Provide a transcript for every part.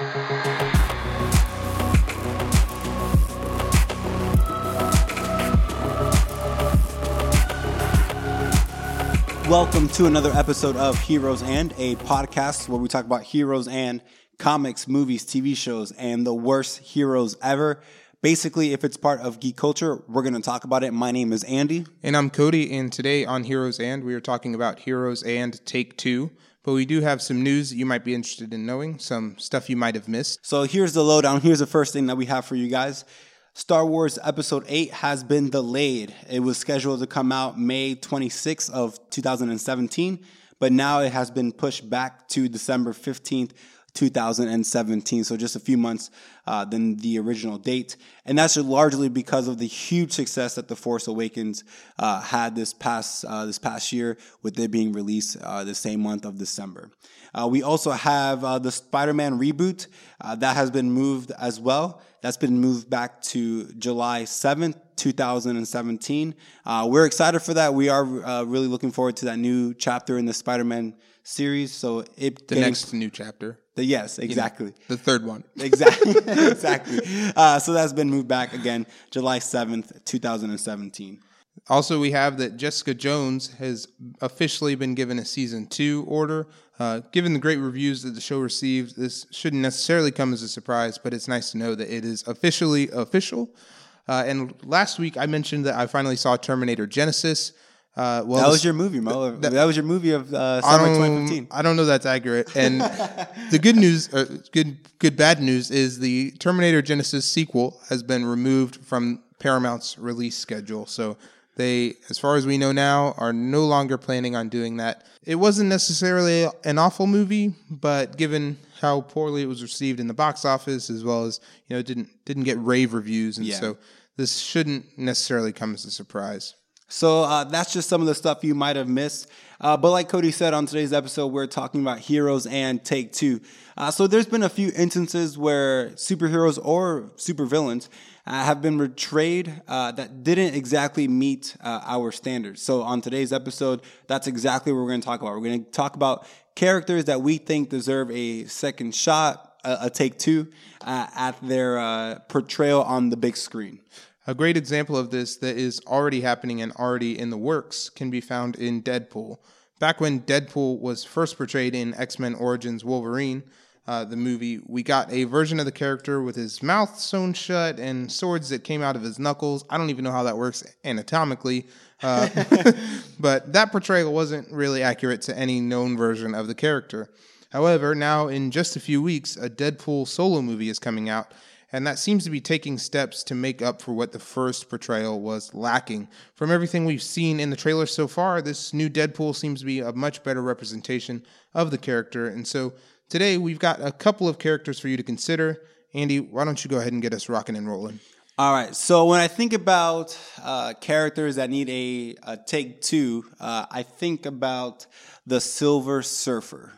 Welcome to another episode of Heroes and, a podcast where we talk about heroes and comics, movies, TV shows, and the worst heroes ever. Basically, if it's part of geek culture, we're going to talk about it. My name is Andy. And I'm Cody, and today on Heroes and, we are talking about Heroes and Take Two. But we do have some news that you might be interested in knowing, some stuff you might have missed. So here's the lowdown. Here's the first thing that we have for you guys. Star Wars Episode 8 has been delayed. It was scheduled to come out May 26th of 2017, but now it has been pushed back to December 15th 2017, so just a few months uh, than the original date. And that's largely because of the huge success that The Force Awakens uh, had this past uh, this past year, with it being released uh, the same month of December. Uh, we also have uh, the Spider-Man reboot that has been moved as well. That's been moved back to July 7th, 2017. we're excited for that. We are really looking forward to that new chapter in the Spider-Man series. So it the getting, next new chapter. The, yes, exactly. You know, the third one. Exactly. exactly. Uh, so that's been moved back again, July 7th, 2017. Also, we have that Jessica Jones has officially been given a season two order. Uh, given the great reviews that the show received, this shouldn't necessarily come as a surprise, but it's nice to know that it is officially official. Uh, and last week, I mentioned that I finally saw Terminator Genisys. Uh, well, that was your movie, Mo. That, that was your movie of uh, summer 2015. I don't know that's accurate. And the good news, uh, good good bad news, is the Terminator Genisys sequel has been removed from Paramount's release schedule. So they, as far as we know now, are no longer planning on doing that. It wasn't necessarily an awful movie, but given how poorly it was received in the box office, as well as you know, it didn't didn't get rave reviews, and yeah. so this shouldn't necessarily come as a surprise. So uh, that's just some of the stuff you might have missed. Uh, but like Cody said on today's episode, we're talking about heroes and take two. Uh, so there's been a few instances where superheroes or supervillains uh, have been betrayed uh, that didn't exactly meet uh, our standards. So on today's episode, that's exactly what we're going to talk about. We're going to talk about characters that we think deserve a second shot, a, a take two, at their portrayal on the big screen. A great example of this that is already happening and already in the works can be found in Deadpool. Back when Deadpool was first portrayed in X Men Origins Wolverine, uh, the movie, we got a version of the character with his mouth sewn shut and swords that came out of his knuckles. I don't even know how that works anatomically, uh, but that portrayal wasn't really accurate to any known version of the character. However, now in just a few weeks, a Deadpool solo movie is coming out, and that seems to be taking steps to make up for what the first portrayal was lacking. From everything we've seen in the trailer so far, this new Deadpool seems to be a much better representation of the character. And so today we've got a couple of characters for you to consider. Andy, why don't you go ahead and get us rocking and rolling? All right. So when I think about uh, characters that need a, a take two, uh, I think about the Silver Surfer.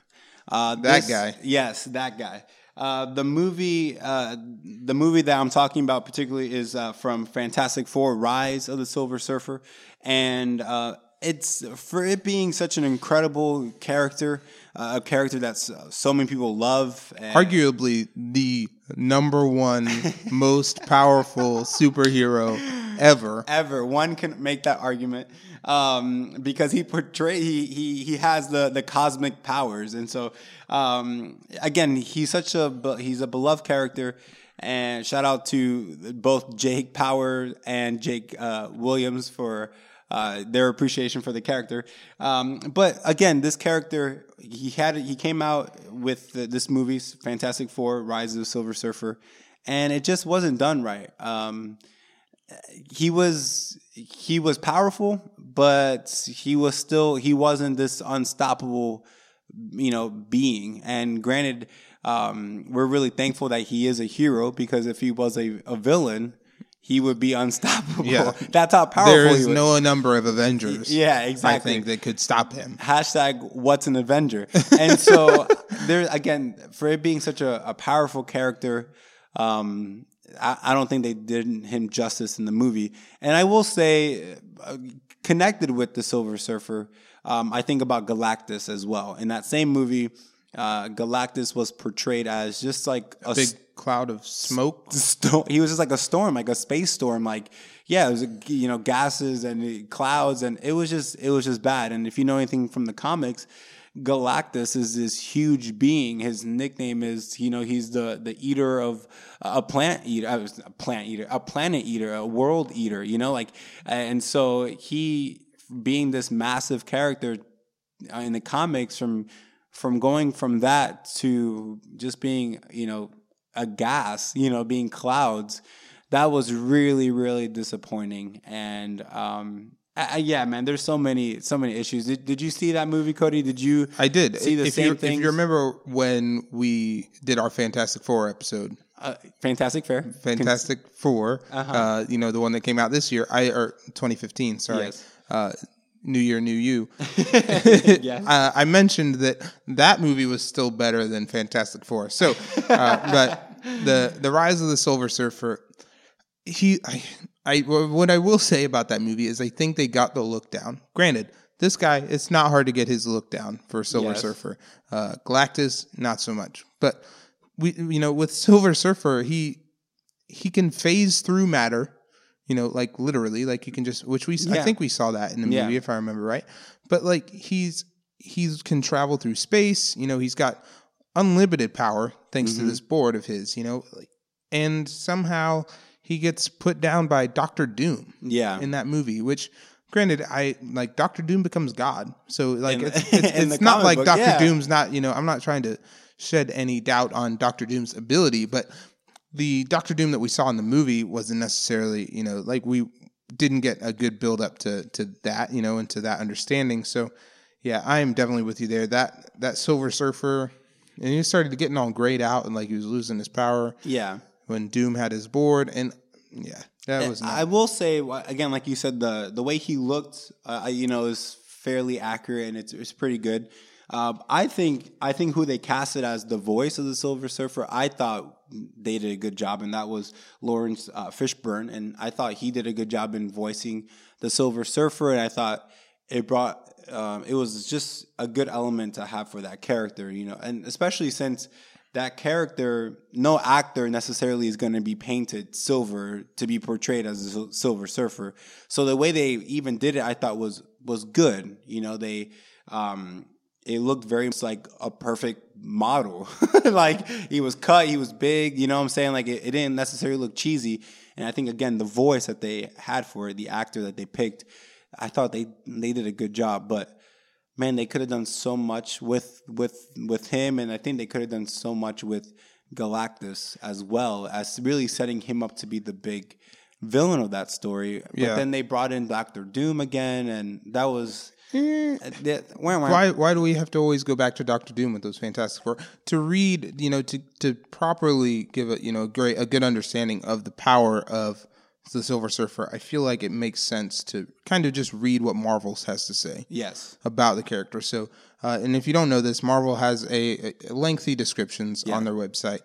Uh, that this, guy. Yes, that guy. Uh, the movie, uh, the movie that I'm talking about particularly is uh, from Fantastic Four: Rise of the Silver Surfer, and uh, it's for it being such an incredible character, uh, a character that so many people love. Arguably the number one most powerful superhero ever. Ever, one can make that argument um, because he portray he he he has the the cosmic powers, and so um, again, he's such a he's a beloved character. And shout out to both Jake Power and Jake uh, Williams for uh, their appreciation for the character. Um, but again, this character he had he came out with the, this movie, Fantastic Four: Rise of the Silver Surfer, and it just wasn't done right. Um, he was he was powerful, but he was still he wasn't this unstoppable you know, being. And granted, um, we're really thankful that he is a hero because if he was a, a villain, he would be unstoppable. Yeah. That's how powerful There is no number of Avengers. Yeah, exactly. I think that could stop him. Hashtag what's an Avenger. and so there again, for it being such a, a powerful character, um, I, I, don't think they did him justice in the movie. And I will say, uh, connected with the Silver Surfer, um, I think about Galactus as well. In that same movie, uh, Galactus was portrayed as just like a, Big cloud of smoke. storm. He was just like a storm, like a space storm. Like, yeah, it was you know gases and uh, clouds, and it was just it was just bad. And if you know anything from the comics, Galactus is this huge being. His nickname is you know he's the the eater of a plant eater, uh, a plant eater, a planet eater, a world eater. You know, like, and so he being this massive character uh, in the comics from from going from that to just being you know a gas you know being clouds that was really really disappointing and um I, yeah man there's so many so many issues did, did you see that movie cody did you I did. see the if same you, things If you remember when we did our Fantastic Four episode, uh, fantastic fair Fantastic 4 Uh huh. you know, the one that came out this year, I or 2015, sorry. Yes. Uh, New Year, New You. yes uh, I mentioned that that movie was still better than Fantastic Four. So, uh, but the the Rise of the Silver Surfer, he, I, I, what I will say about that movie is I think they got the look down. Granted, this guy, it's not hard to get his look down for Silver Yes. Surfer. Uh, Galactus, not so much. But we, you know, with Silver Surfer, he he can phase through matter. You know, like literally, like you can just, which we, I think we saw that in the Yeah. movie, if I remember right. But like he's he's can travel through space. You know, he's got unlimited power thanks Mm-hmm. to this board of his. You know, and somehow he gets put down by Doctor Doom yeah in that movie, which. Granted, I like Doctor Doom becomes God, so like In- it's, it's, it's not like book, Doctor yeah. Doom's not. You know, I'm not trying to shed any doubt on Doctor Doom's ability, but the Doctor Doom that we saw in the movie wasn't necessarily, you know, like we didn't get a good build up to to that, you know, and to that understanding. So, yeah, I am definitely with you there. That that Silver Surfer, and he started getting all grayed out, and like he was losing his power yeah when Doom had his board, and yeah, that was. I will say again, like you said, the the way he looked, uh, you know, is fairly accurate and it's it's pretty good. Um, I think I think who they casted as the voice of the Silver Surfer, I thought they did a good job, and that was Laurence uh, Fishburne, and I thought he did a good job in voicing the Silver Surfer, and I thought it brought um, it was just a good element to have for that character, you know, and especially since that character, no actor necessarily is going to be painted silver to be portrayed as a Silver Surfer. So the way they even did it, I thought was was good. You know, they um, it looked very much like a perfect model. like he was cut, he was big. You know what I'm saying? Like it, it didn't necessarily look cheesy. And I think again, the voice that they had for it, the actor that they picked, I thought they they did a good job. But man, they could have done so much with with with him, and I think they could have done so much with Galactus as well as really setting him up to be the big villain of that story. But Yeah. then they brought in Doctor Doom again, and that was. Mm. Uh, that- wah, wah. why why do we have to always go back to Doctor Doom with those Fantastic Four to read you know to to properly give a you know great a good understanding of the power of the Silver Surfer? I feel like it makes sense to kind of just read what Marvel's has to say Yes. about the character. So, uh, and if you don't know this, Marvel has a, a lengthy descriptions on their website.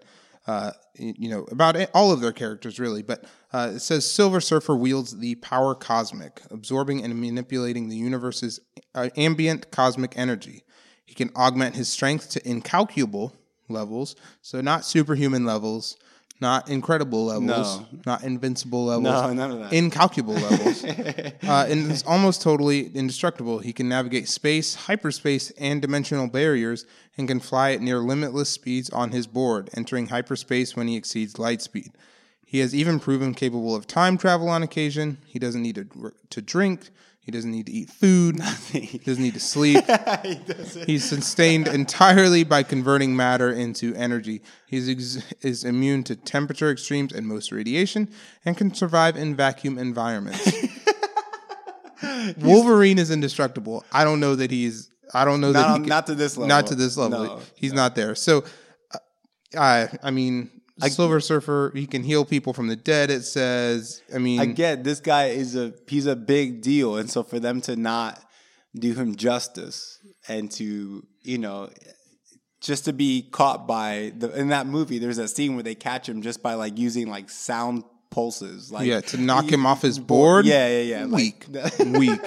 Uh, you know about it- all of their characters, really. But uh, it says Silver Surfer wields the power cosmic, absorbing and manipulating the universe's uh, ambient cosmic energy. He can augment his strength to incalculable levels, so not superhuman levels, not incredible levels, No. not invincible levels, No, none of that. incalculable levels. uh, and is almost totally indestructible. He can navigate space, hyperspace, and dimensional barriers, and can fly at near limitless speeds on his board, entering hyperspace when he exceeds light speed. He has even proven capable of time travel on occasion. He doesn't need to, to drink. He doesn't need to eat food. Nothing. he doesn't need to sleep. he He's sustained entirely by converting matter into energy. He is, is immune to temperature extremes and most radiation and can survive in vacuum environments. Wolverine is indestructible. I don't know that he's. I don't know that Not, he on- can, not to this level. not to this level. No. he's not there. So, uh, I I mean, Silver Surfer. He can heal people from the dead. It says. I mean, I get this guy is a he's a big deal, and so for them to not do him justice and to you know just to be caught by the in that movie, there's that scene where they catch him just by like using like sound pulses. Like Yeah, to knock him off his board. Yeah, yeah, yeah. Weak, Like, weak.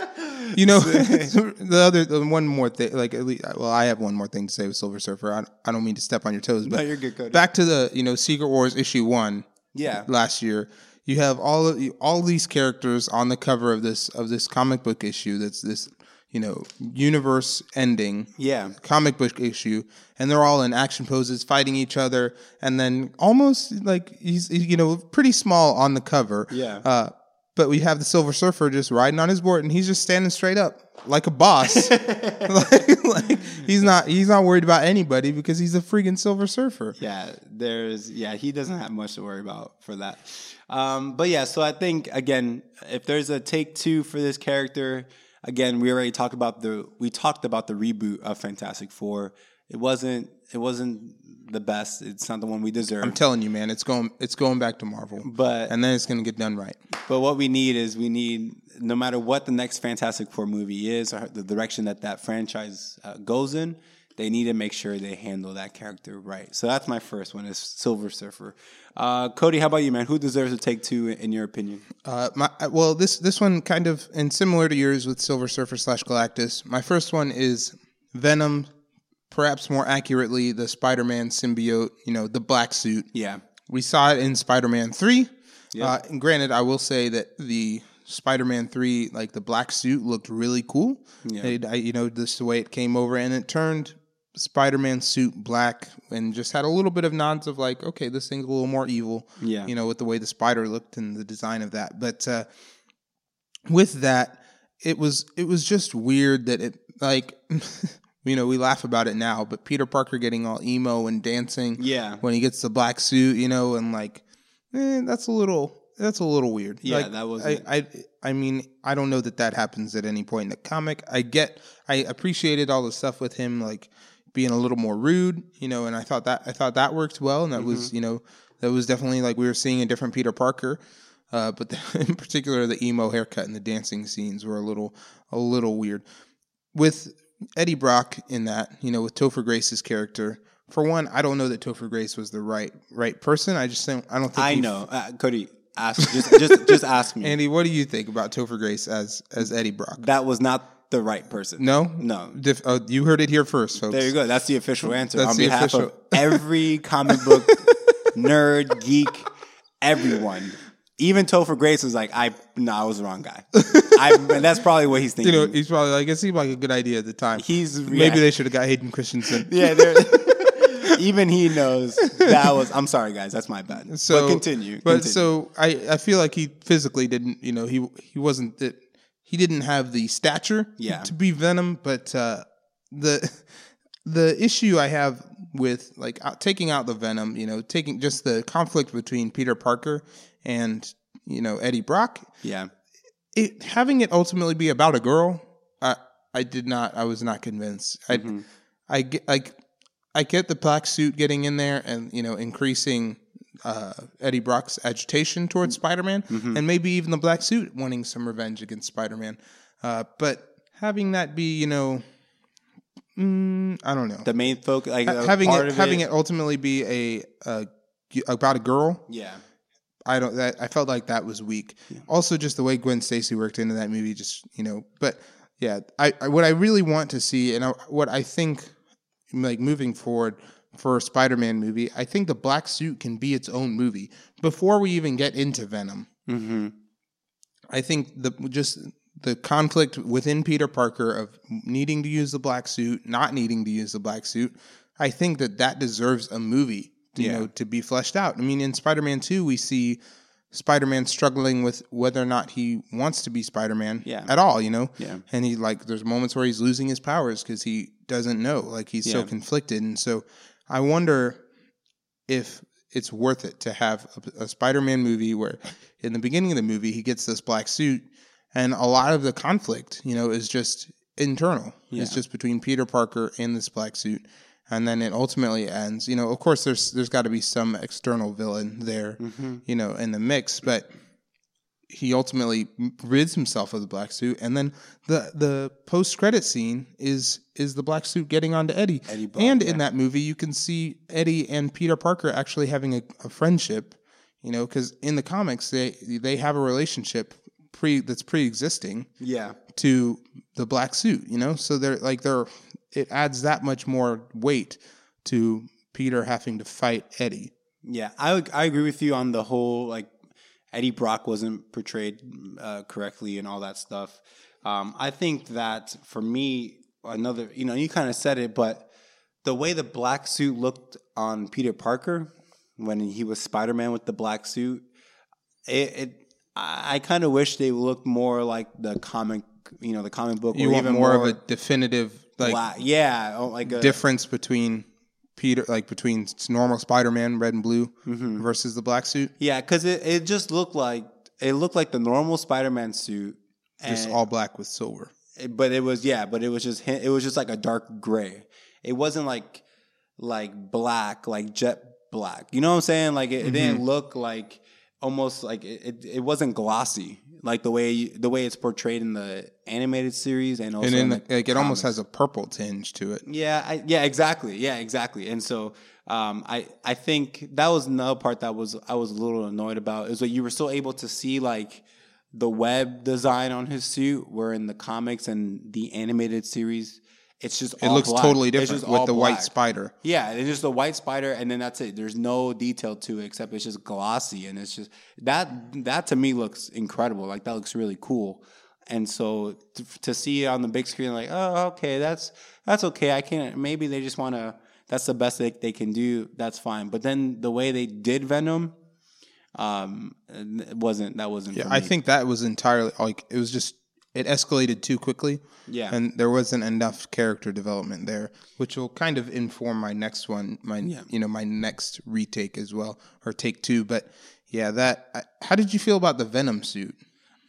You know, the other the one more thing. Like, at least, well, I have one more thing to say with Silver Surfer. I, I don't mean to step on your toes, but No, you're good, Cody. back to the you know Secret Wars issue one yeah, last year. You have all of all these characters on the cover of this of this comic book issue. That's this you know universe ending yeah, comic book issue, and they're all in action poses, fighting each other, and then almost like he's you know pretty small on the cover. Yeah. Uh, but we have the Silver Surfer just riding on his board, and he's just standing straight up like a boss. like, like he's not he's not worried about anybody because he's a freaking Silver Surfer. yeah. There's yeah, he doesn't have much to worry about for that. Um, but yeah, so I think again, if there's a take two for this character, again, we already talked about the we talked about the reboot of Fantastic Four. It wasn't it wasn't the best. It's not the one we deserve. I'm telling you, man, it's going it's going back to Marvel, But and then it's gonna get done right. But what we need is we need no matter what the next Fantastic Four movie is or the direction that that franchise uh, goes in, they need to make sure they handle that character right. So that's my first one is Silver Surfer. Uh, Cody, how about you, man? Who deserves to take two in your opinion? Uh, my well, this this one kind of and similar to yours with Silver Surfer slash Galactus. My first one is Venom, perhaps more accurately the Spider-Man symbiote. You know, the black suit. Yeah, We saw it in Spider-Man three. Uh, and granted, I will say that the Spider-Man three, like the black suit, looked really cool. Yeah. It- I, you know, just the way it came over, and it turned Spider-Man suit black, and just had a little bit of nods of like, okay, this thing's a little more evil. Yeah. you know, with the way the spider looked and the design of that. But uh, with that, it was it was just weird that it like. You know, we laugh about it now, but Peter Parker getting all emo and dancing Yeah. when he gets the black suit, you know, and like, eh, that's a little that's a little weird. Yeah, Like, that was I. I I mean, I don't know that that happens at any point in the comic. I get, I appreciated all the stuff with him, like being a little more rude, you know, and I thought that I thought that worked well, and that Mm-hmm. was, you know, that was definitely like we were seeing a different Peter Parker. Uh, but the, in particular, the emo haircut and the dancing scenes were a little a little weird. With Eddie Brock in that, you know, with Topher Grace's character. For one, I don't know that Topher Grace was the right right person. I just think I don't think I know. Uh, Cody, ask just just just ask me. Andy, what do you think about Topher Grace as as Eddie Brock? that was not the right person. No, No. Dif- oh, you heard it here first, folks. There you go. That's the official answer That's on the behalf official- of every comic book nerd, geek, everyone. Even Topher Grace was like, "I no, I was the wrong guy." I, and that's probably what he's thinking. You know, he's probably like it seemed like a good idea at the time. he's Maybe yeah, they should have got Hayden Christensen. yeah. Even he knows that was. I'm sorry, guys. That's my bad. So but continue. But continue. so I, I feel like he physically didn't. You know, he he wasn't that. He didn't have the stature Yeah. to be Venom. But uh, the the issue I have with like out, taking out the Venom, you know, taking just the conflict between Peter Parker and you know Eddie Brock, yeah, it having it ultimately be about a girl, I I did not. I was not convinced. I Mm-hmm. I get like I get the black suit getting in there and you know increasing uh, Eddie Brock's agitation towards Spider Man, Mm-hmm. and maybe even the black suit wanting some revenge against Spider Man. Uh, but having that be, you know, mm, I don't know, the main focus, like a having it having it ultimately be a, a about a girl Yeah, I don't that I felt like that was weak. Also, just the way Gwen Stacy worked into that movie, just you know. But yeah, I, I what I really want to see, and I, what I think, like moving forward for a Spider-Man movie, I think the black suit can be its own movie before we even get into Venom. mm-hmm. I think the just the conflict within Peter Parker of needing to use the black suit, not needing to use the black suit. I think that that deserves a movie, you Yeah. know, to be fleshed out. I mean, in Spider-Man Two, we see Spider-Man struggling with whether or not he wants to be Spider-Man Yeah. at all, you know. Yeah. And he like, there's moments where he's losing his powers because he doesn't know, like he's so conflicted, and so I wonder if it's worth it to have a, a Spider-Man movie where in the beginning of the movie he gets this black suit and a lot of the conflict, you know, is just internal. It's just between Peter Parker and this black suit. And then it ultimately ends, you know, of course there's there's got to be some external villain there, mm-hmm. you know, in the mix, but he ultimately rids himself of the black suit and then the the post credit scene is is the black suit getting onto Eddie. Eddie and in that movie you can see Eddie and Peter Parker actually having a, a friendship, You know, because in the comics they they have a relationship pre that's pre-existing Yeah. to the black suit. You know, so they're like they're it adds that much more weight to Peter having to fight Eddie. Yeah, I I agree with you on the whole like Eddie Brock wasn't portrayed uh, correctly and all that stuff. Um, I think that for me, another you know you kind of said it, but the way the black suit looked on Peter Parker when he was Spider Man with the black suit, it, it I, kind of wish they looked more like the comic, you know, the comic book, You or want even more, of a definitive like black, yeah, oh, like a, difference between Peter, like between normal Spider-Man, red and blue, Mm-hmm. versus the black suit, yeah, because it, it just looked like it looked like the normal Spider Man suit. just all black with silver. It- but it was yeah, but it was just it was just like a dark gray. It wasn't like like black, like jet black. You know what I'm saying? Like it, it didn't look like almost like it, it, wasn't glossy like the way the way it's portrayed in the animated series and also And in then the like it almost has a purple tinge to it. Yeah, I, yeah, exactly. Yeah, exactly. And so um, I I think that was another part that was I was a little annoyed about is that you were still able to see like the web design on his suit, where in the comics and the animated series, it's just It looks black. totally different with the white spider. Yeah, it's just the white spider, and then that's it. There's no detail to it except it's just glossy, and it's just that that to me looks incredible. Like that looks really cool, and so to, to see it on the big screen, like oh okay, that's that's okay. I can't. Maybe they just want to. That's the best they, they can do. That's fine. But then the way they did Venom, um, it wasn't that wasn't. Yeah, I think that was entirely like it was just it escalated too quickly. Yeah. and there wasn't enough character development there, which will kind of inform my next one, my you know my next retake as well or take two. But yeah, that. I, how did you feel about the Venom suit?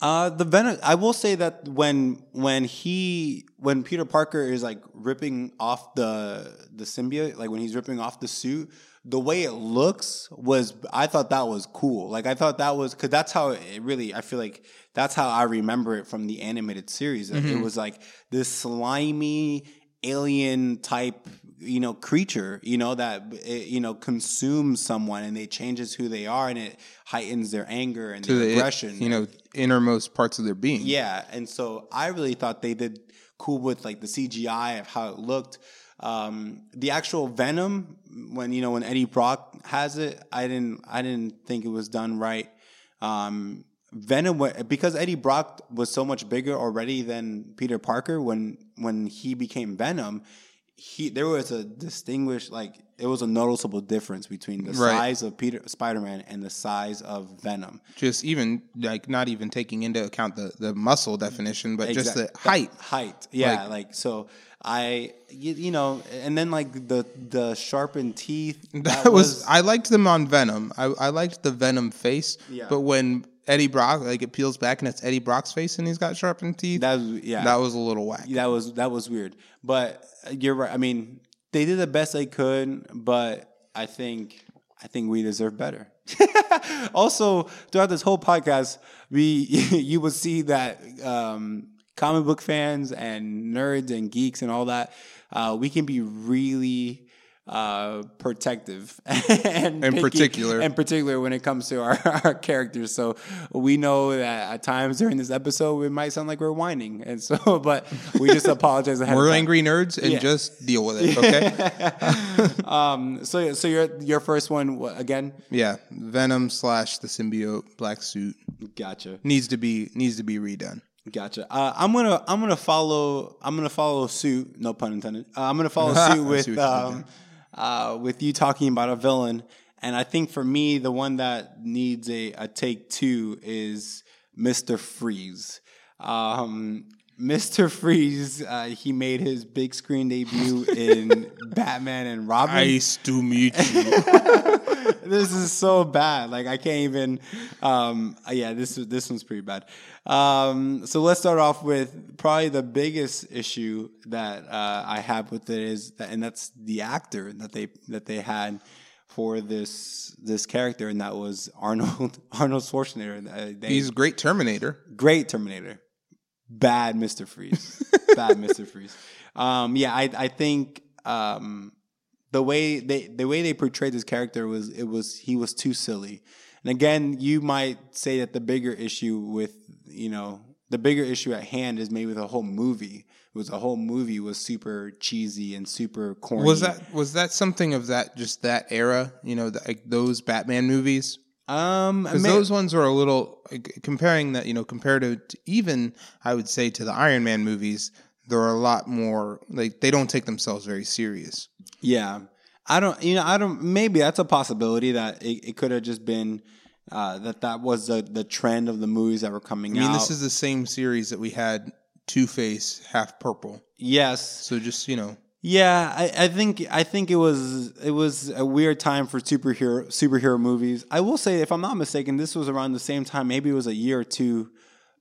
Uh, the Venom. I will say that when when he when Peter Parker is like ripping off the the symbiote, like when he's ripping off the suit, the way it looks was I thought that was cool. Like I thought that was because that's how it really. I feel like that's how I remember it from the animated series. It was like this slimy alien type you know creature you know that it, you know consumes someone and it changes who they are and it heightens their anger and To their the aggression you know innermost parts of their being. yeah, and so I really thought they did cool with like the CGI of how it looked. Um, the actual Venom, when you know when Eddie Brock has it, I didn't I didn't think it was done right. Um, Venom because Eddie Brock was so much bigger already than Peter Parker when when he became Venom. He there was a distinguished like it was a noticeable difference between the Right. size of Peter Spider Man and the size of Venom. just even like not even taking into account the the muscle definition, but just the height. height yeah like, so i you, you know and then like the the sharpened teeth That, was, I liked them on Venom. I, I liked the Venom face, Yeah. but when Eddie Brock like it peels back and it's Eddie Brock's face and he's got sharpened teeth, that was yeah. That was a little whack. that was that was weird. But you're right. I mean they did the best they could but i think i think we deserve better. Also throughout this whole podcast we you will see that um comic book fans and nerds and geeks and all that uh, we can be really uh, protective and In picky- particular. in particular when it comes to our, our characters. So we know that at times during this episode, it might sound like we're whining. And so, but we just apologize ahead We're angry nerds and Yeah. just deal with it, okay? Um, so, so your, your first one again? yeah, Venom slash the symbiote black suit Gotcha. needs to be needs to be redone. Gotcha. Uh, I'm gonna I'm gonna follow I'm gonna follow suit. No pun intended. Uh, I'm gonna follow suit with um, uh, with you talking about a villain, and I think for me the one that needs a, a take two is Mister Freeze. Um, Mr. Freeze, uh, he made his big screen debut in Batman and Robin Nice to meet you. this is so bad. Like I can't even. Um, yeah, this is this one's pretty bad. Um, so let's start off with probably the biggest issue that uh, I have with it is that, and that's the actor that they that they had for this this character, and that was Arnold Arnold Schwarzenegger. Uh, they- He's great Terminator. great Terminator, bad Mister Freeze, bad Mister Freeze. Um, yeah, I I think um, the way they the way they portrayed this character was it was he was too silly, And again, you might say that the bigger issue with you know the bigger issue at hand is maybe the whole movie. It was the whole movie was super cheesy and super corny. Was that was that something of that just that era? You know, the, like those Batman movies. Um, may- those ones are a little comparing that, you know, compared to, even I would say to the Iron Man movies, they're a lot more like they don't take themselves very serious. Yeah, I don't. You know, I don't. Maybe that's a possibility that it, it could have just been uh, that that was the the trend of the movies that were coming I mean, out. this is the same series that we had Two Face, Half Purple. yes, So just you know, yeah. I, I think I think it was it was a weird time for superhero superhero movies. I will say, if I'm not mistaken, this was around the same time. Maybe it was a year or two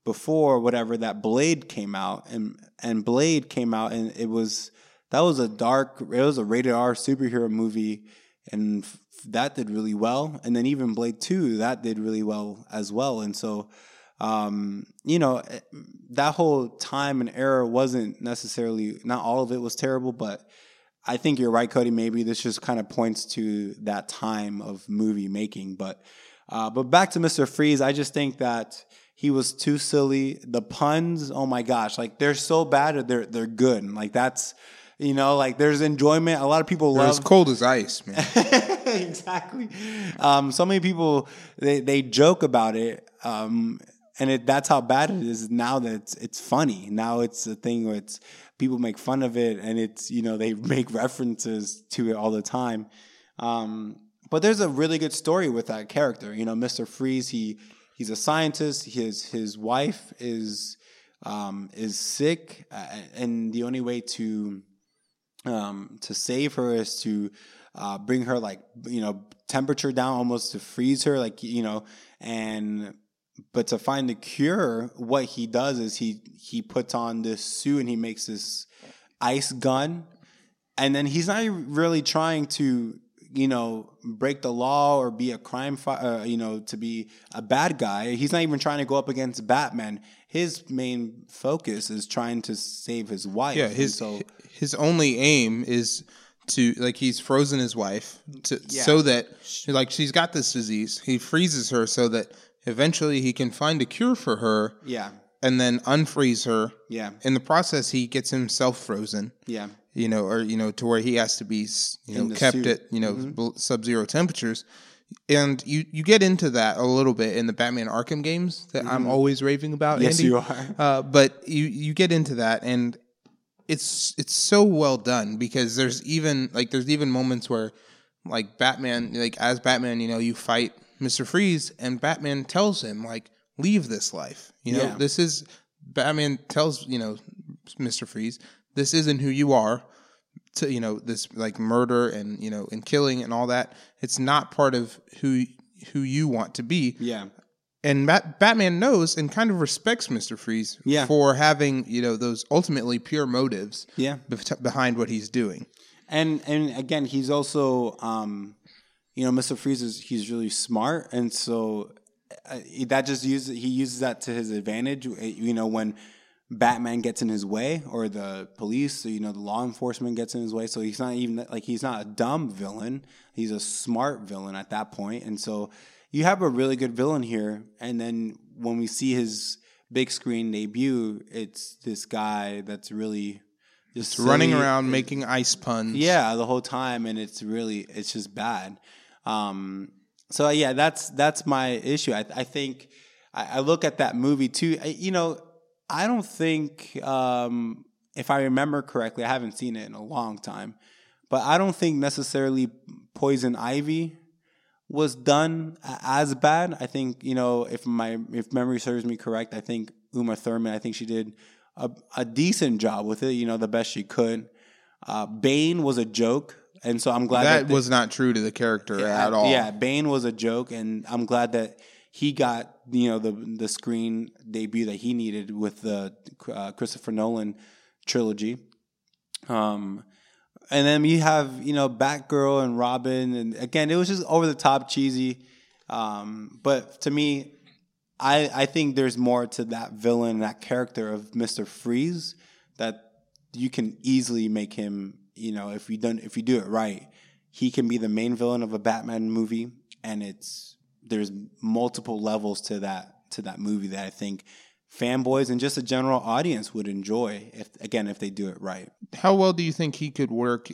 before whatever that Blade came out, and and Blade came out, and it was that was a dark. It was a rated R superhero movie, and that did really well. And then even Blade Two, that did really well as well. And so, um, you know, eh, that whole time and era wasn't necessarily not all of it was terrible, but I think you're right, Cody. Maybe this just kind of points to that time of movie making. But uh, but back to Mr. Freeze, I just think that he was too silly. The puns, oh my gosh, like they're so bad or they're they're good. And, Like that's you know, like there's enjoyment. A lot of people they're love as cold as ice, man. exactly. Um, so many people they, they joke about it, um, and it, that's how bad it is. Now that it's, it's funny. Now it's a thing where it's people make fun of it, and it's you know they make references to it all the time. Um, but there's a really good story with that character. You know, Mister Freeze. He he's a scientist. His his wife is um, is sick, uh, and the only way to um, to save her is to uh, bring her like you know temperature down almost to freeze her like you know and but to find the cure what he does is he he puts on this suit and he makes this ice gun and then he's not really trying to you know break the law or be a crime fi- uh, you know to be a bad guy he's not even trying to go up against batman his main focus is trying to save his wife Yeah, his so his only aim is to like he's frozen his wife to Yeah. so that like she's got this disease. He freezes her so that eventually he can find a cure for her yeah and then unfreeze her. yeah In the process, he gets himself frozen. yeah You know, or you know, to where he has to be, you know, kept suit. at you know sub-zero temperatures. And you you get into that a little bit in the Batman Arkham games that I'm always raving about. Mm-hmm. Yes, Andy. you are. Uh, but you you get into that, and it's it's so well done because there's even like there's even moments where like Batman like as Batman you know you fight Mister Freeze and Batman tells him like leave this life you know Yeah. this is Batman tells you know Mister Freeze this isn't who you are to you know this like murder and you know and killing and all that it's not part of who who you want to be yeah and Bat- Batman knows and kind of respects Mister Freeze Yeah. for having you know those ultimately pure motives yeah bef- behind what he's doing. and and again he's also um you know mr freeze is he's really smart and so uh, that just uses he uses that to his advantage Uh, you know when batman gets in his way or the police you know the law enforcement gets in his way so he's not even like he's not a dumb villain he's a smart villain at that point and so you have a really good villain here and then when we see his big screen debut it's this guy that's really just Running silly. around making ice puns. Yeah, the whole time, and it's really it's just bad. Um, so yeah, that's that's my issue. I, I think I, I look at that movie too. I, you know, I don't think um, if I remember correctly, I haven't seen it in a long time, but I don't think necessarily Poison Ivy was done as bad. I think you know if my if memory serves me correct, I think Uma Thurman. I think she did a, a decent job with it. You know, the best she could. Uh, Bane was a joke, and so I'm glad that, that they- was not true to the character at all. yeah, Bane was a joke, and I'm glad that he got you know the the screen debut that he needed with the uh, Christopher Nolan trilogy. Um, and then you have you know Batgirl and Robin, and again it was just over the top cheesy. Um, but to me, I I think there's more to that villain, that character of Mister Freeze that you can easily make him. You know, if you done if you do it right, he can be the main villain of a Batman movie, and it's there's multiple levels to that to that movie that I think fanboys and just a general audience would enjoy if again if they do it right. How well do you think he could work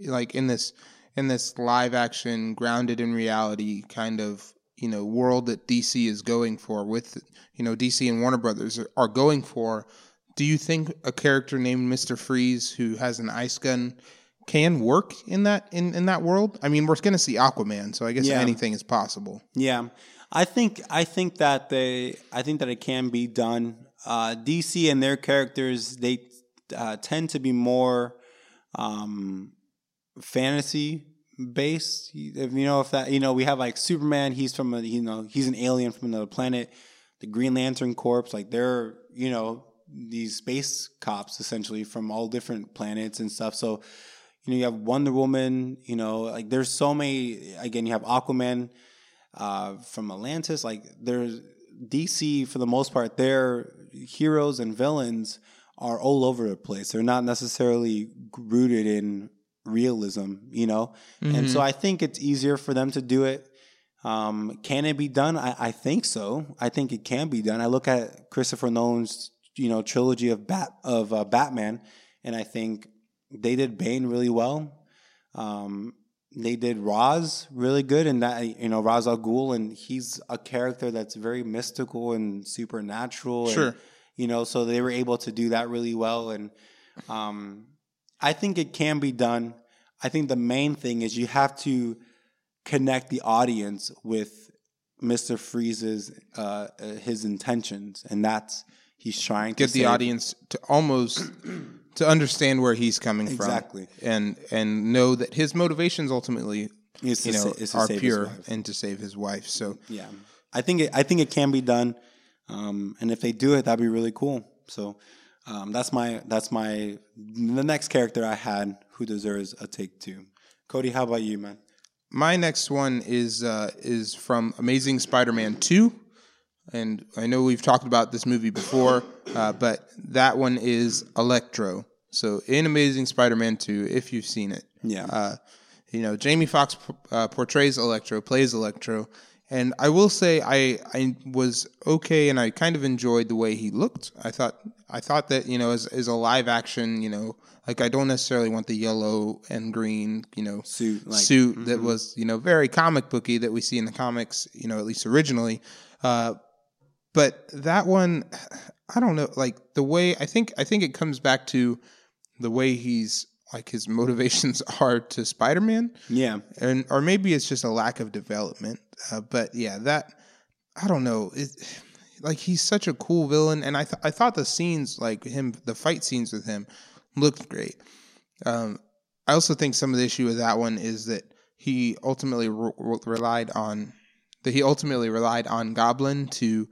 like in this in this live action grounded in reality kind of you know world that DC is going for with you know DC and Warner Brothers are going for do you think a character named Mr. Freeze who has an ice gun can work in that in, in that world? I mean, we're going to see Aquaman, so I guess Yeah. anything is possible. Yeah, I think I think that they I think that it can be done. Uh, DC and their characters they uh, tend to be more um, fantasy based. If you know if that you know we have like Superman, he's from a you know he's an alien from another planet. The Green Lantern Corps, like they're you know these space cops essentially from all different planets and stuff. So you know you have Wonder Woman. You know like there's so many. Again, you have Aquaman uh, from Atlantis. Like there's DC for the most part, their heroes and villains are all over the place. They're not necessarily rooted in realism, you know. And so I think it's easier for them to do it. Um, can it be done? I, I think so. I think it can be done. I look at Christopher Nolan's, you know, trilogy of Bat of uh, Batman, and I think they did Bane really well. Um, they did Ra's really good, and that you know Ra's al Ghul, and he's a character that's very mystical and supernatural. and, Sure. you know, so they were able to do that really well, and um, I think it can be done. I think the main thing is you have to connect the audience with Mister Freeze's uh, uh, his intentions, and that's he's trying to Get the save- audience to almost to understand where he's coming from. Exactly. and and know that his motivations ultimately, Is to you know, sa- is to are pure and to save his wife. So Yeah, I think it, I think it can be done, um, and if they do it, that'd be really cool. So um, that's my that's my the next character I had who deserves a take two. Cody, how about you, man? My next one is uh, is from Amazing Spider-Man two, and I know we've talked about this movie before, uh, but that one is Electro. So in Amazing Spider-Man two, if you've seen it, Yeah. uh, you know Jamie Foxx uh, portrays Electro, plays Electro, and I will say I I was okay, and I kind of enjoyed the way he looked. I thought I thought that you know as as a live action, you know, like I don't necessarily want the yellow and green, you know, Suit, like- suit that was you know very comic booky that we see in the comics, you know, at least originally. Uh, but that one, I don't know, like the way I think I think it comes back to the way he's like his motivations are to Spider-Man, Yeah, and or maybe it's just a lack of development. Uh, but yeah, that I don't know. It, like he's such a cool villain, and I th- I thought the scenes like him, the fight scenes with him, looked great. Um, I also think some of the issue with that one is that he ultimately re- relied on that he ultimately relied on Goblin to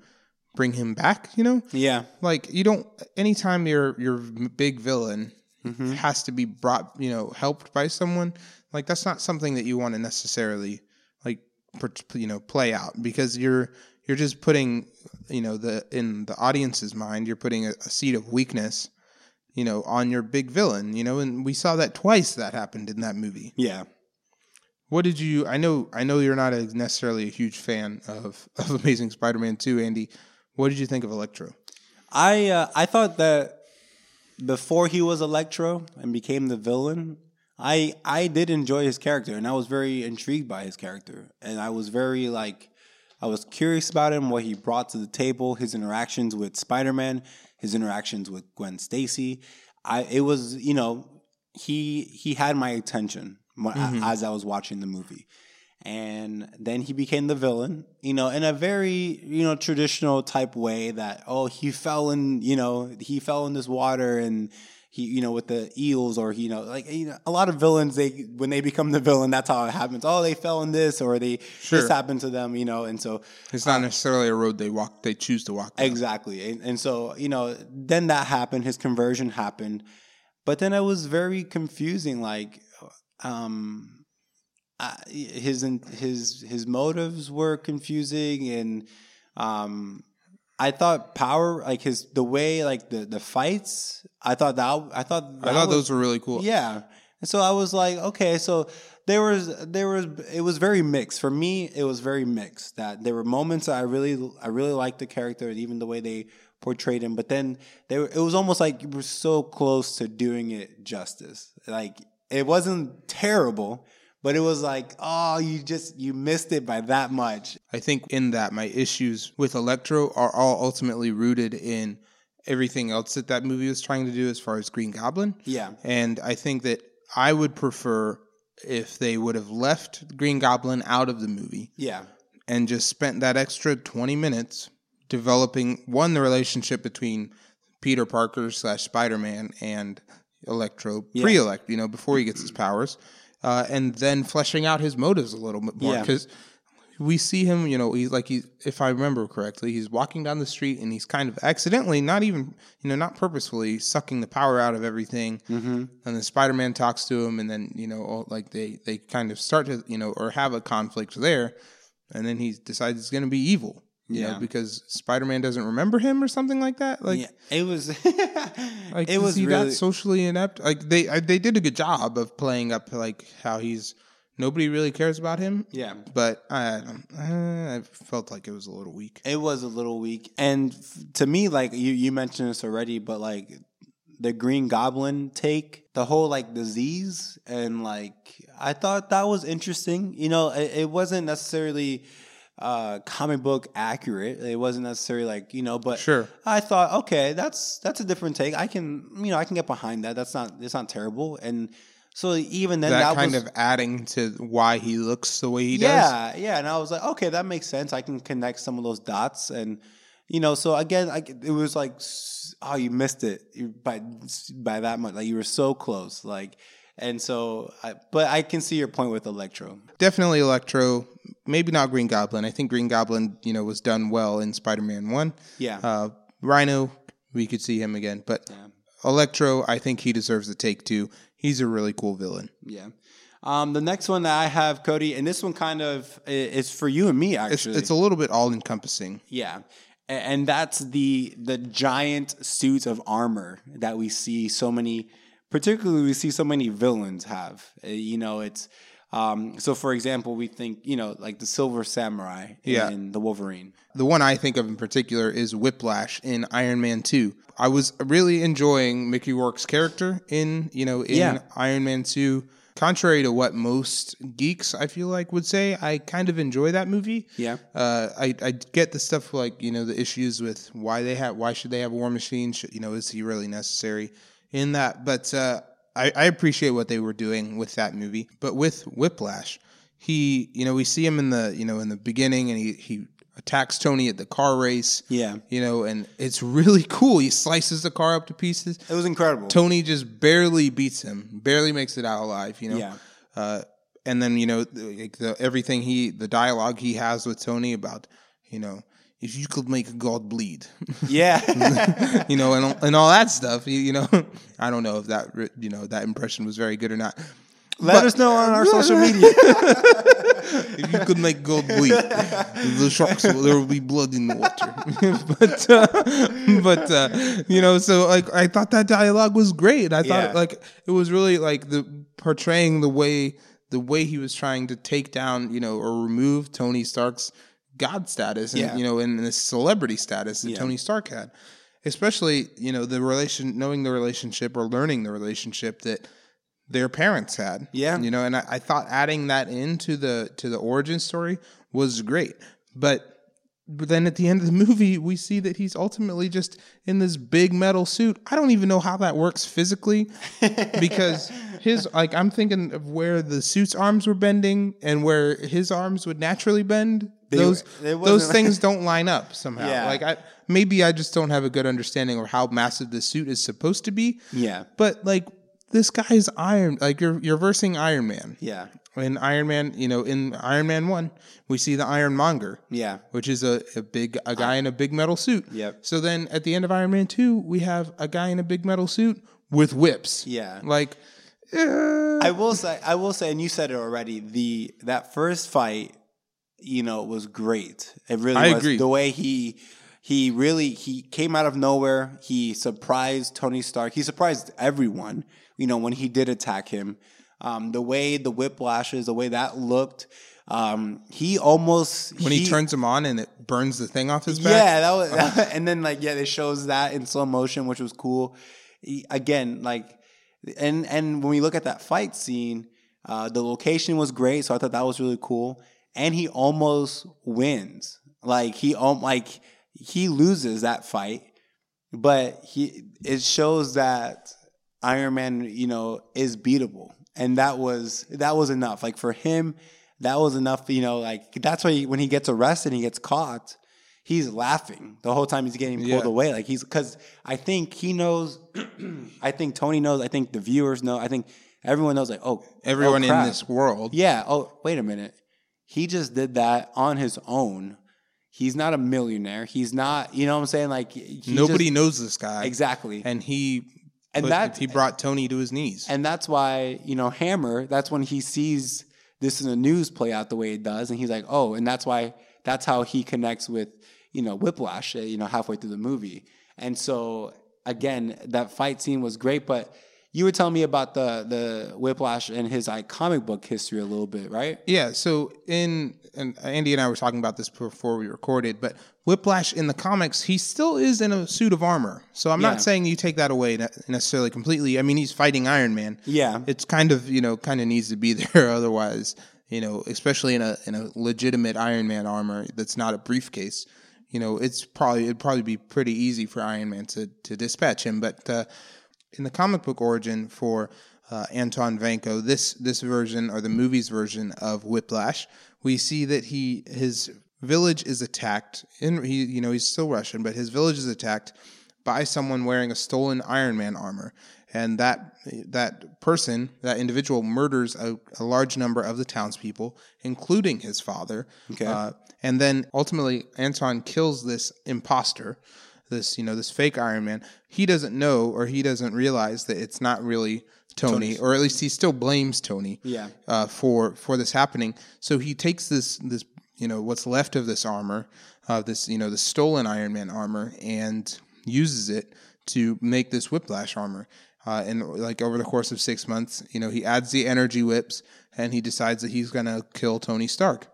bring him back. You know, yeah, like you don't anytime your your big villain Mm-hmm. has to be brought you know helped by someone like that's not something that you want to necessarily like you know play out because you're you're just putting you know the in the audience's mind you're putting a, a seed of weakness you know on your big villain you know and we saw that twice that happened in that movie yeah. what did you i know i know you're not a, necessarily a huge fan of of amazing spider-man 2 andy what did you think of electro? I uh, I thought that before he was Electro and became the villain, I I did enjoy his character and I was very intrigued by his character. And I was very like I was curious about him, what he brought to the table, his interactions with Spider Man, his interactions with Gwen Stacy. I it was you know he he had my attention when, as I was watching the movie and then he became the villain you know in a very you know traditional type way that oh he fell in you know he fell in this water and he you know with the eels or you know like you know a lot of villains they when they become the villain that's how it happens oh they fell in this or they Sure. this happened to them you know and so It's not necessarily a road they walk; they choose to walk. down. Exactly. And, and so, you know, then that happened, his conversion happened. But then it was very confusing like um uh, his his his motives were confusing and um I thought power like his the way like the the fights I thought that I thought I thought was- those were really cool. yeah. And so I was like, okay, so there was there was it was very mixed for me. It was very mixed. That there were moments that I really I really liked the character, and even the way they portrayed him. But then they were, it was almost like you were so close to doing it justice. Like it wasn't terrible, but it was like oh, you just you missed it by that much. I think in that my issues with Electro are all ultimately rooted in everything else that that movie was trying to do as far as Green Goblin. Yeah. And I think that I would prefer if they would have left Green Goblin out of the movie Yeah, and just spent that extra 20 minutes developing one the relationship between Peter Parker slash Spider Man and Electro pre elect, you know, before he gets his powers, uh, and then fleshing out his motives a little bit more Yeah. because we see him, you know, he's like he, if I remember correctly, he's walking down the street and he's kind of accidentally, not even, you know, not purposefully, sucking the power out of everything. Mm-hmm. And then Spider Man talks to him, and then you know, all- like they they kind of start to, you know, or have a conflict there, and then he decides he's going to be evil. You know, Yeah. because Spider Man doesn't remember him or something like that. Like, yeah. It was like it is was he really that socially inept? Like they I, they did a good job of playing up like how he's nobody really cares about him. yeah. But I I felt like it was a little weak. It was a little weak, and to me, like you, you mentioned this already, but like the Green Goblin take, the whole like disease, and like I thought that was interesting. You know, it, it wasn't necessarily uh comic book accurate. It wasn't necessarily like you know, but Sure. I thought, okay, that's that's a different take. I can you know I can get behind that. That's not it's not terrible, and so even then That, that, kind was, of adding to why he looks the way he does. yeah, yeah, and I was like, okay, that makes sense. I can connect some of those dots, and you know, so again, I, it was like, oh, you missed it by by that much. Like you were so close, like, and so, I, but I can see your point with Electro. Definitely Electro. Maybe not Green Goblin. I think Green Goblin, you know, was done well in Spider Man One. Yeah, Uh, Rhino, we could see him again, but yeah. Electro, I think he deserves a take two. He's a really cool villain. yeah. Um, the next one that I have, Cody, and this one kind of is for you and me, It's, actually. it's a little bit all encompassing. Yeah. And that's the the giant suits of armor that we see so many particularly we see so many villains have. Uh, You know, it's um so for example, we think, you know, like the Silver Samurai Yeah. in the Wolverine. The one I think of in particular is Whiplash in Iron Man 2. I was really enjoying Mickey Rourke's character in, you know, in Yeah. Iron Man 2. Contrary to what most geeks I feel like would say, I kind of enjoy that movie. Yeah. Uh, I, I get the stuff like, you know, the issues with why they have why should they have a War Machine? Should, you know, is he really necessary in that? But uh, I, I appreciate what they were doing with that movie. But with Whiplash, he you know, we see him in the you know, in the beginning and he, he attacks Tony at the car race. Yeah. You know, and it's really cool. He slices the car up to pieces. It was incredible. Tony just barely beats him, barely makes it out alive, you know. Yeah. Uh, and then you know, the, like the everything he, the dialogue he has with Tony about, you know, if you could make God bleed, Yeah. you know, and and all that stuff. You, you know, I don't know if that you know that impression was very good or not. Let us know on our social media. if you could make gold bleed, the sharks will, there will be blood in the water. but uh, but uh, you know, so like I thought that dialogue was great. I thought Yeah. like it was really like the portraying the way the way he was trying to take down you know or remove Tony Stark's god status and Yeah. you know and this celebrity status that Yeah. Tony Stark had. Especially, you know, the relation, knowing the relationship or learning the relationship that their parents had. Yeah. You know, and I, I thought adding that into the to the origin story was great. But but then at the end of the movie, we see that he's ultimately just in this big metal suit. I don't even know how that works physically because his like I'm thinking of where the suit's arms were bending and where his arms would naturally bend. Those those things don't line up somehow. Yeah. Like I maybe I just don't have a good understanding of how massive this suit is supposed to be. yeah. But like this guy's Iron, like you're you're versing Iron Man. Yeah. In Iron Man, you know, in Iron Man one, we see the Iron Monger, Yeah. which is a, a big a guy in a big metal suit. Yep. So then at the end of Iron Man two, we have a guy in a big metal suit with whips. Yeah. Like, eh, I will say, I will say, and you said it already. The that first fight, you know, it was great. It really I was. agree. The way he he really he came out of nowhere. He surprised Tony Stark. He surprised everyone. You know, when he did attack him. Um, the way the whiplashes, the way that looked, um, he almost when he, turns him on and it burns the thing off his back. Yeah, that was, and then like yeah, it shows that in slow motion, which was cool. He, again, like, and and when we look at that fight scene, uh, the location was great, so I thought that was really cool. And he almost wins. Like he um, like he loses that fight, but he it shows that Iron Man, you know, is beatable, and that was that was enough. Like for him, that was enough. You know, like that's why he, when he gets arrested, he gets caught. He's laughing the whole time he's getting pulled Yeah. away. Like he's because I think he knows. I think Tony knows. I think the viewers know. I think everyone knows. Like oh, Everyone oh, in this world. Yeah. Oh, wait a minute. He just did that on his own. He's not a millionaire. He's not. You know what I'm saying? Like Nobody just- knows this guy. exactly. And he And put- that- he brought Tony to his knees. And that's why, you know, Hammer, that's when he sees this in the news play out the way it does. And he's like, oh, and that's why, that's how he connects with, you know, Whiplash, uh, you know, halfway through the movie. And so, again, that fight scene was great. But you were telling me about the, the Whiplash and his like, comic book history a little bit, right? Yeah, so in and Andy and I were talking about this before we recorded, but Whiplash in the comics, he still is in a suit of armor. So I'm Yeah. not saying you take that away necessarily completely. I mean, he's fighting Iron Man. Yeah. It's kind of, you know, kind of needs to be there otherwise, you know, especially in a in a legitimate Iron Man armor that's not a briefcase. You know, it's probably it'd probably be pretty easy for Iron Man to to dispatch him, but uh in the comic book origin for uh, Anton Vanko, this this version or the movie's version of Whiplash, we see that he his village is attacked. In he you know he's still Russian, but his village is attacked by someone wearing a stolen Iron Man armor, and that that person, that individual, murders a, a large number of the townspeople, including his father. Okay. Uh, and then ultimately, Anton kills this imposter this you know this fake Iron Man, he doesn't know or he doesn't realize that it's not really Tony, or at least he still blames Tony. Yeah. Uh, for for this happening, so he takes this this you know what's left of this armor, uh, this you know the stolen Iron Man armor, and uses it to make this Whiplash armor. Uh, and like over the course of six months, you know, he adds the energy whips, and he decides that he's gonna kill Tony Stark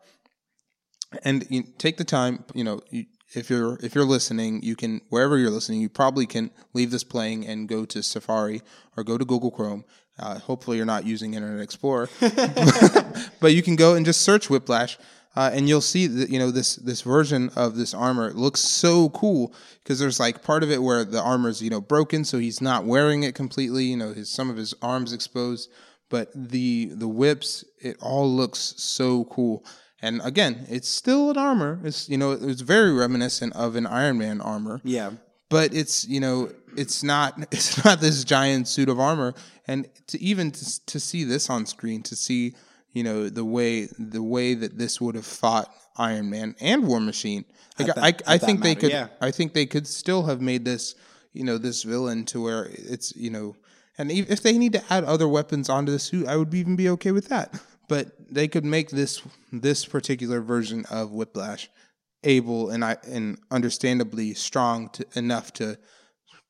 and you take the time you know you, if you're if you're listening you can wherever you're listening you probably can leave this playing and go to safari or go to google chrome. Uh, hopefully you're not using internet explorer. But you can go and just search whiplash uh, and you'll see that you know this this version of this armor it looks so cool. Because there's like part of it where the armor's you know broken so he's not wearing it completely you know his some of his arms exposed. But the the whips it all looks so cool and again it's still an armor it's you know it's very reminiscent of an iron man armor Yeah. but it's you know it's not it's not this giant suit of armor and to even to, to see this on screen to see you know the way the way that this would have fought iron man and war machine like that- i i think they could yeah. i think they could still have made this you know this villain to where it's you know and if they need to add other weapons onto the suit i would even be okay with that but they could make this this particular version of whiplash able and I and understandably strong to, enough to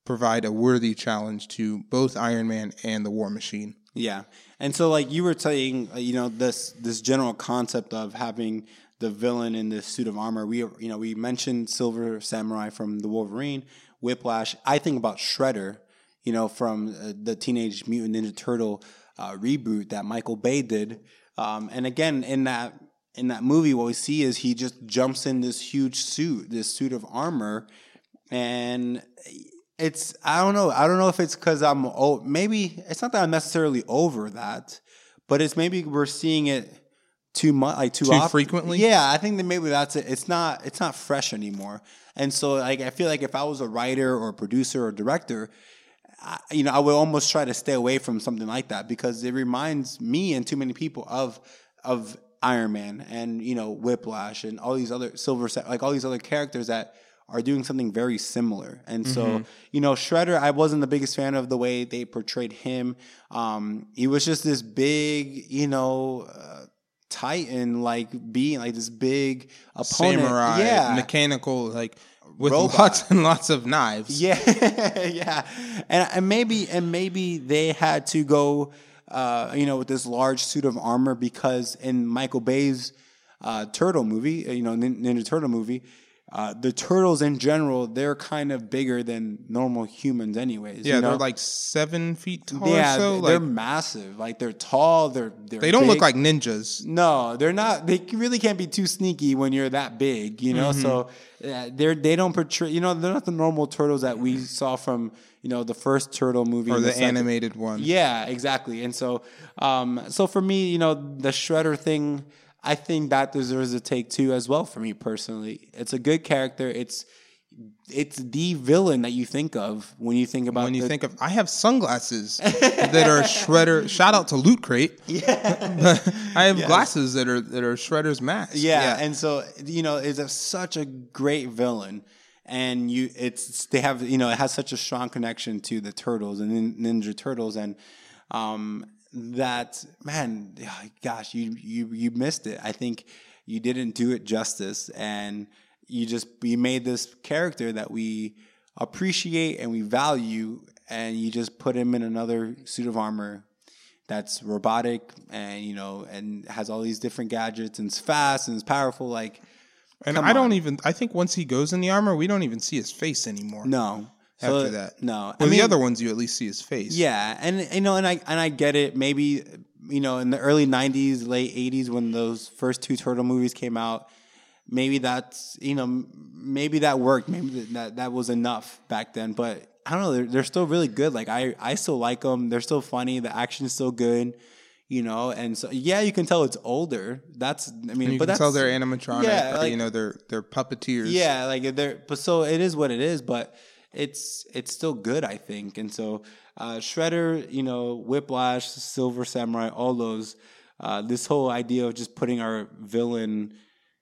provide a worthy challenge to both Iron Man and the War Machine. Yeah, and so like you were saying, uh, you know, this this general concept of having the villain in this suit of armor. We you know we mentioned Silver Samurai from the Wolverine, Whiplash. I think about Shredder, you know, from uh, the Teenage Mutant Ninja Turtle uh, reboot that Michael Bay did. Um, and again, in that in that movie, what we see is he just jumps in this huge suit, this suit of armor, and it's I don't know. I don't know if it's because I'm oh maybe it's not that I'm necessarily over that, but it's maybe we're seeing it too much, like too, Too often. frequently? Yeah, I think that maybe that's it. It's not it's not fresh anymore, and so like I feel like if I was a writer or a producer or director, I, you know, I would almost try to stay away from something like that because it reminds me and too many people of of Iron Man and you know Whiplash and all these other Silver like all these other characters that are doing something very similar. And so you know Shredder, I wasn't the biggest fan of the way they portrayed him. Um, he was just this big, you know. Uh, Titan, like being like this big opponent, Samurai, yeah, mechanical, like with Robot. lots and lots of knives. yeah, yeah, and and maybe and maybe they had to go uh, you know, with this large suit of armor because in Michael Bay's uh, Turtle movie, uh, you know, Nin- Ninja Turtle movie, uh, the turtles in general, they're kind of bigger than normal humans, anyways. Yeah, you know? they're like seven feet tall yeah, or so. they're Like, massive. Like they're tall. They're, they're they don't look like ninjas. No, they're not. They really can't be too sneaky when you're that big, you know. So Mm-hmm. uh, they're they don't portray. You know, they're not the normal turtles that we saw from you know the first turtle movie Or and the animated one. Yeah, exactly. And so, um, so for me, you know, the shredder thing, I think that deserves a take two as well. For me personally, it's a good character. It's it's the villain that you think of when you think about When you the- think of, I have sunglasses that are Shredder. Shout out to Loot Crate. Yeah, I have glasses that are that are Shredder's mask. Yeah, and so you know, it's a, such a great villain, and you, it's they have you know, it has such a strong connection to the turtles and Ninja Turtles, and um, that man, gosh, you you you missed it. I think you didn't do it justice, and you just you made this character that we appreciate and we value, and you just put him in another suit of armor that's robotic and you know and has all these different gadgets and it's fast and it's powerful like and I don't even. I think once he goes in the armor, we don't even see his face anymore. no after So, that, no Well, the other ones, you at least see his face. yeah and you know and i and i get it. Maybe you know in the early 90s late 80s when those first two turtle movies came out maybe that's you know maybe that worked. Maybe that that was enough back then. But i don't know they're, they're still really good. Like i i still like them they're still funny. The action's still good you know? And so yeah you can tell it's older. That's i mean you but can that's tell they're animatronic. Yeah, like- you know, they're they're puppeteers. yeah, like they're but so it is what it is, but it's it's still good, I think. And so uh, Shredder, you know, Whiplash, Silver Samurai, all those, uh, this whole idea of just putting our villain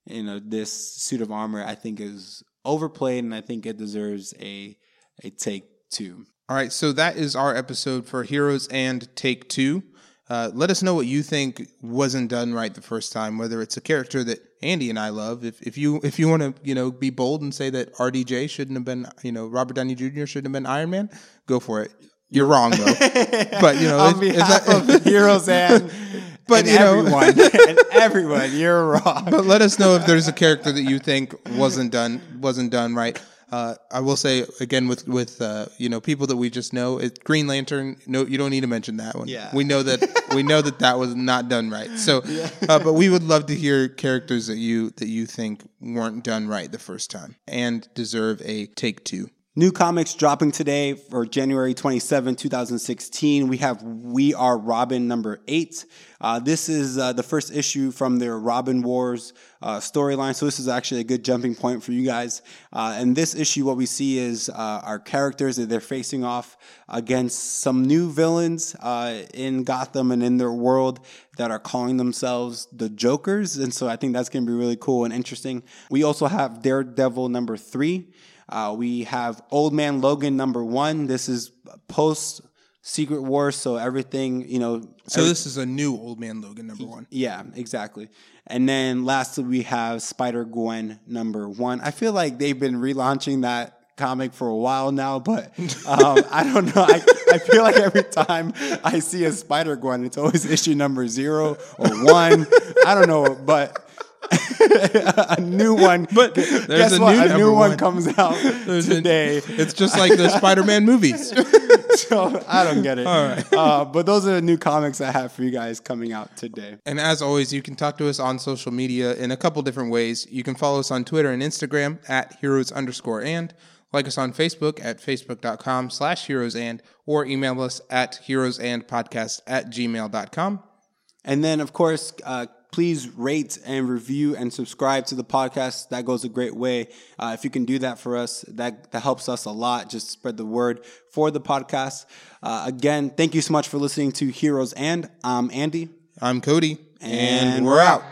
in a, this suit of armor, I think is overplayed, and I think it deserves a a take two. All right, so that is our episode for Heroes and Take Two. Uh, let us know what you think wasn't done right the first time. Whether it's a character that Andy and I love. If if you if you want to you know be bold and say that RDJ shouldn't have been you know Robert Downey Jr. shouldn't have been Iron Man, go for it. You're wrong though. but you know, On behalf of heroes and But, and you know- everyone and everyone, you're wrong. but let us know if there's a character that you think wasn't done wasn't done right. Uh, I will say again with with uh, you know people that we just know, it, Green Lantern. No, you don't need to mention that one. Yeah. we know that we know that that was not done right. So, uh, but we would love to hear characters that you that you think weren't done right the first time and deserve a take two. New comics dropping today for January 27, 2016. We have We Are Robin number eight. Uh, this is uh, the first issue from their Robin Wars uh, storyline. So this is actually a good jumping point for you guys. Uh, and this issue, what we see is uh, our characters they're facing off against some new villains uh, in Gotham and in their world that are calling themselves the Jokers. And so I think that's going to be really cool and interesting. We also have Daredevil number three. Uh, we have Old Man Logan number one. This is post Secret War, so everything you know. So this is a new Old Man Logan number one. yeah, exactly. And then lastly, we have Spider Gwen number one. I feel like they've been relaunching that comic for a while now, but um, I don't know. I, I feel like every time I see a Spider Gwen, it's always issue number zero or one. I don't know, but. a new one, but guess a what? new a new one one. comes out today. It's just like the Spider-Man movies. so I don't get it. Uh, but those are the new comics I have for you guys coming out today. And as always, you can talk to us on social media in a couple different ways. You can follow us on Twitter and Instagram at heroes underscore and, like us on Facebook at facebook.com slash heroes and, or email us at heroes and podcast at gmail.com. And then, of course, uh, please rate and review and subscribe to the podcast. That goes a great way. Uh, if you can do that for us, that, that helps us a lot. Just spread the word for the podcast. Uh, again, thank you so much for listening to Heroes and I'm Andy. I'm Cody, And we're out.